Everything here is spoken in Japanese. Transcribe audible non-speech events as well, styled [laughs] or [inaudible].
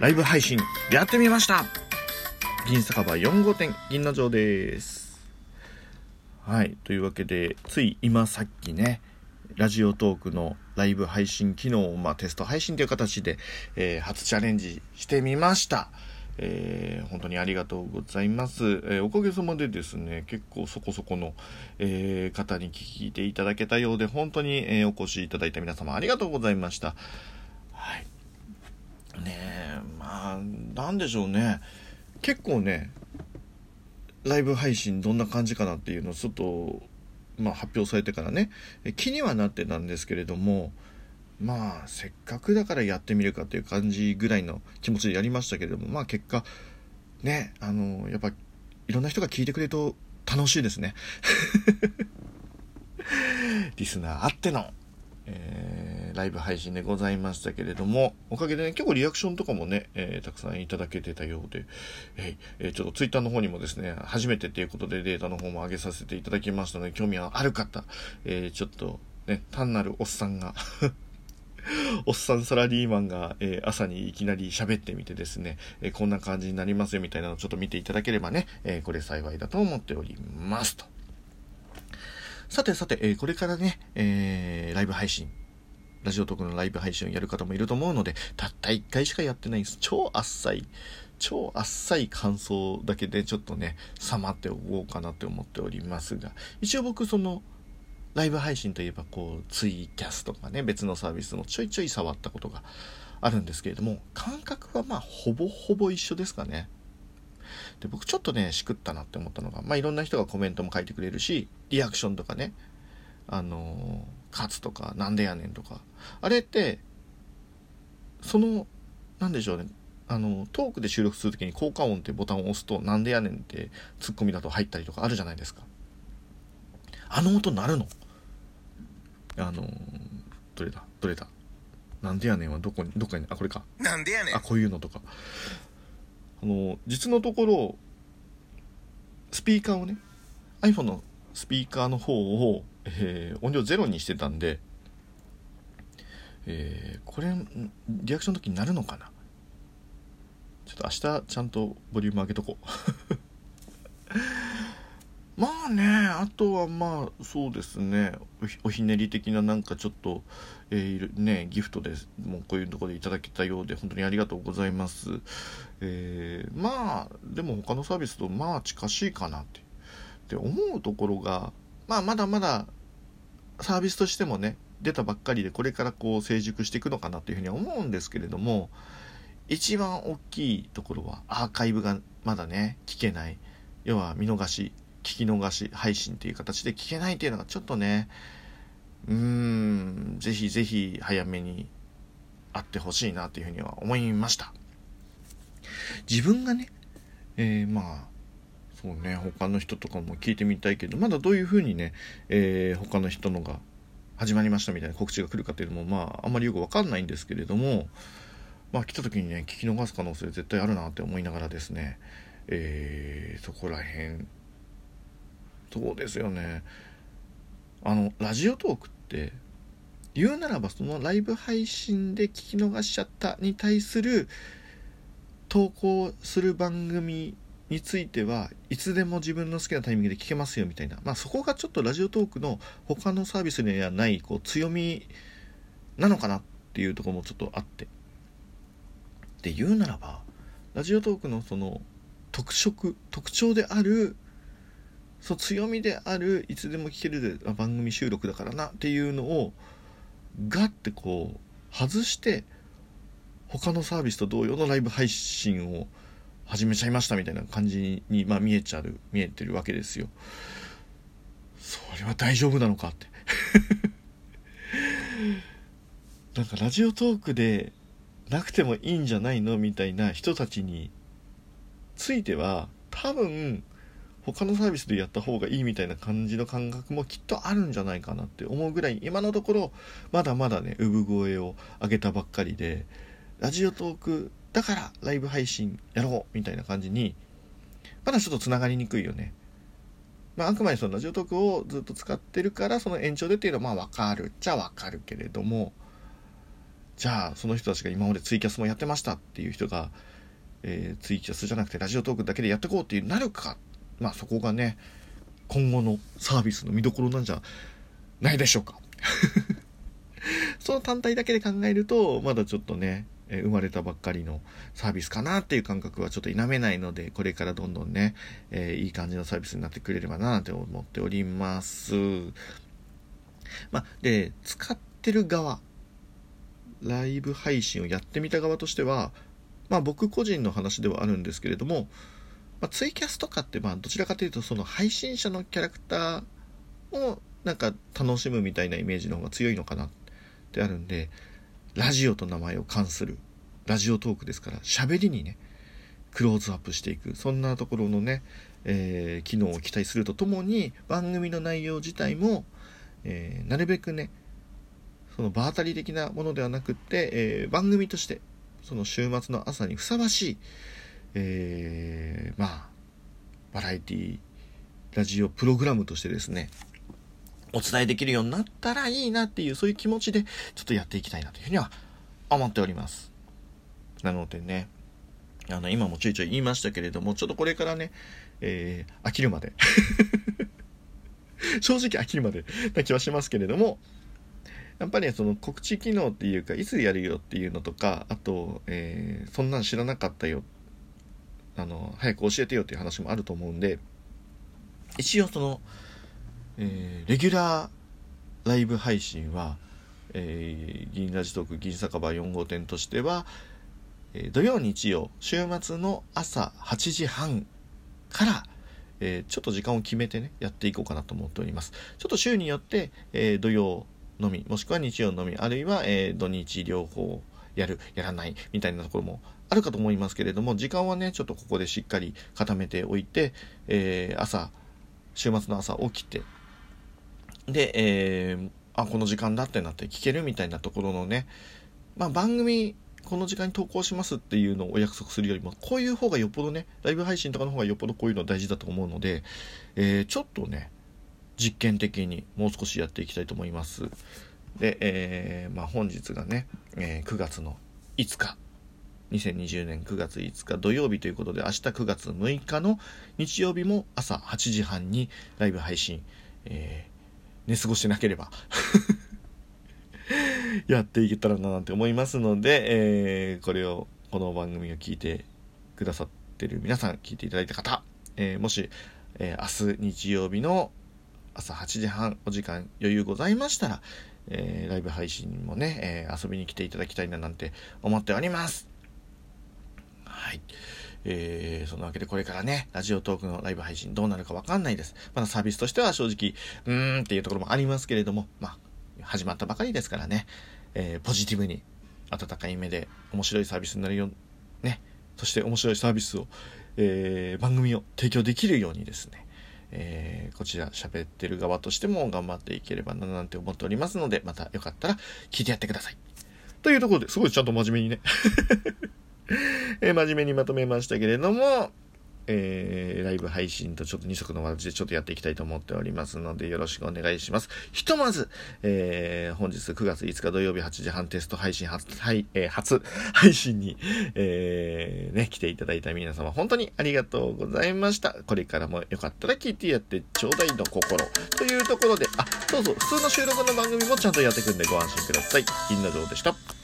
ライブ配信やってみました銀酒場4号店銀の城ですはいというわけでつい今さっきねラジオトークのライブ配信機能を、まあ、テスト配信という形で、えー、初チャレンジしてみました。えー、本当にありがとうございます、えー、おかげさまでですね、結構そこそこの、えー、方に聞いていただけたようで、本当に、えお越しいただいた皆様ありがとうございました。ねえ、まあ、なんでしょうね。結構ね、ライブ配信どんな感じかなっていうのをちょっと、まあ、発表されてからね、気にはなってたんですけれども、まあせっかくだからやってみるかっていう感じぐらいの気持ちでやりましたけれどもまあ結果ねあのやっぱいろんな人が聞いてくれると楽しいですね [laughs] リスナーあっての、えー、ライブ配信でございましたけれどもおかげでね結構リアクションとかもね、えー、たくさんいただけてたようで、えー、ちょっとツイッターの方にもですね初めてっていうことでデータの方も上げさせていただきましたので興味はある方、えちょっとね単なるおっさんが [laughs] おっさんサラリーマンが、えー、朝にいきなり喋ってみてですね、えー、こんな感じになりますよみたいなのをちょっと見ていただければね、えー、これ幸いだと思っておりますと。さてさて、えこれからね、えライブ配信、ラジオトークのライブ配信をやる方もいると思うので、たった1回しかやってないんです。超あっさい、超あっさい感想だけでちょっとね、さまっておこうかなって思っておりますが、一応僕その、ライブ配信といえばこうツイキャスとかね別のサービスもちょいちょい触ったことがあるんですけれども感覚はまあほぼほぼ一緒ですかねで僕ちょっとねしくったなって思ったのがまあいろんな人がコメントも書いてくれるしリアクションとかねあの勝つとかなんでやねんとか。あれってそのなんでしょうね。あのトークで収録する時に効果音ってボタンを押すとなんでやねんってツッコミだと入ったりとかあるじゃないですか。あの音鳴るの。あのどれだどれだ。なんでやねんはどこにどっかにあこれか。なんでやねん。あこういうのとか。あの実のところスピーカーをね iPhone のスピーカーの方を、えー、音量ゼロにしてたんで、えー、これリアクションの時になるのかな？ちょっと明日ちゃんとボリューム上げとこう。[laughs] まあねあとはまあそうですね。おひねり的ななんかちょっと、えー、ねギフトでもうこういうとこでいただけたようで本当にありがとうございます、えー、まあでも他のサービスとまあ近しいかなって。で思うところがまあまだまだサービスとしてもね出たばっかりでこれからこう成熟していくのかなというふうには思うんですけれども一番大きいところはアーカイブがまだね聞けない。要は見逃し聞き逃し配信っていう形で聞けないっていうのがちょっとねうーんぜひぜひ早めにあってほしいなというふうには思いました。自分がねえー、まあそうね他の人とかも聞いてみたいけどまだどういうふうにね、えー、他の人のが始まりましたみたいな告知が来るかっていうのもまああんまりよくわかんないんですけれどもまあ来た時にね聞き逃す可能性絶対あるなって思いながらですねえー、そこら辺そうですよね。あのラジオトークって言うならばそのライブ配信で聞き逃しちゃったに対する投稿する番組についてはいつでも自分の好きなタイミングで聞けますよみたいな、まあ、そこがちょっとラジオトークの他のサービスにはないこう強みなのかなっていうとこもちょっとあって。で言うならばラジオトークのその特色特徴であるそう強みであるいつでも聞ける番組収録だからなっていうのをガッてこう外して他のサービスと同様のライブ配信を始めちゃいましたみたいな感じに、まあ、見えちゃう見えてるわけですよ。それは大丈夫なのかって [laughs] なんかラジオトークでなくてもいいんじゃないのみたいな人たちについては多分他のサービスでやった方がいいみたいな感じの感覚もきっとあるんじゃないかなって思うぐらい今のところまだまだね産声を上げたばっかりでラジオトークだからライブ配信やろうみたいな感じにまだちょっとつながりにくいよね。まあ、あくまでそのラジオトークをずっと使ってるからその延長でっていうのはまあ分かるっちゃ分かるけれどもじゃあその人たちが今までツイキャスもやってましたっていう人が、えー、ツイキャスじゃなくてラジオトークだけでやっていこうっていうなるかまあそこがね今後のサービスの見どころなんじゃないでしょうか [laughs] その単体だけで考えるとまだちょっとねえ生まれたばっかりのサービスかなっていう感覚はちょっと否めないので、これからどんどんね、え、いい感じのサービスになってくれればなって思っております。まあ、で、使ってる側、ライブ配信をやってみた側としては、まあ僕個人の話ではあるんですけれども、まあ、ツイキャスとかってまあどちらかというとその配信者のキャラクターをなんか楽しむみたいなイメージの方が強いのかなってあるんで、ラジオと名前を冠するラジオトークですから喋りにねクローズアップしていくそんなところのね、えー、機能を期待するとともに番組の内容自体も、えー、なるべくねその場当たり的なものではなくって、えー、番組としてその週末の朝にふさわしい、えー、まあバラエティラジオプログラムとしてですねお伝えできるようになったらいいなっていう、そういう気持ちで、ちょっとやっていきたいなというふうには思っております。なのでね、あの、今もちょいちょい言いましたけれども、ちょっとこれからね、えー、飽きるまで。[laughs] 正直飽きるまでな気はしますけれども、やっぱりその告知機能っていうか、いつやるよっていうのとか、あと、えー、そんなん知らなかったよ、あの、早く教えてよっていう話もあると思うんで、一応その、えー、レギュラーライブ配信は、えー、銀ラジトーク銀酒場4号店としては、え、土曜日曜週末の朝8時半から、え、ちょっと時間を決めてねやっていこうかなと思っております。ちょっと週によって、え土曜のみもしくは日曜のみあるいは、え土日両方やるやらないみたいなところもあるかと思いますけれども時間はねちょっとここでしっかり固めておいて、え朝週末の朝起きてで、えー、あ、この時間だってなって聞けるみたいなところのね、まあ番組、この時間に投稿しますっていうのをお約束するよりも、こういう方がよっぽどね、ライブ配信とかの方がよっぽどこういうの大事だと思うので、えー、ちょっとね、実験的にもう少しやっていきたいと思います。で、えー、まあ本日がね、えー、9月の5日、2020年9月5日土曜日ということで、明日9月6日の日曜日も朝8時半にライブ配信、えー寝過ごしてなければ [laughs] やっていけたらななんて思いますので、えー、これを、この番組を聞いてくださってる皆さん、聞いていただいた方、えー、もし、えー、明日日曜日の朝8時半お時間余裕ございましたら、えー、ライブ配信もね、えー、遊びに来ていただきたいななんて思っております。はい。えー、そんなわけでこれからね、ラジオトークのライブ配信どうなるかわかんないです。まだサービスとしては正直、うーんっていうところもありますけれども、まあ、始まったばかりですからね、えー、ポジティブに、温かい目で面白いサービスになるよ、ね、そして面白いサービスを、えー、番組を提供できるようにですね、えー、こちら喋ってる側としても頑張っていければななんて思っておりますので、またよかったら聞いてやってください。というところで、すごいちゃんと真面目にね。[laughs] え、真面目にまとめましたけれども、えー、ライブ配信とちょっと二足のわらじでちょっとやっていきたいと思っておりますので、よろしくお願いします。ひとまず、えー、本日9月5日土曜日8時半テスト配信初、はい、えー、初配信に、えー、ね、来ていただいた皆様、本当にありがとうございました。これからもよかったら聞いてやってちょうだいの心。というところで、あ、どうぞ、普通の収録の番組もちゃんとやっていくんでご安心ください。銀の城でした。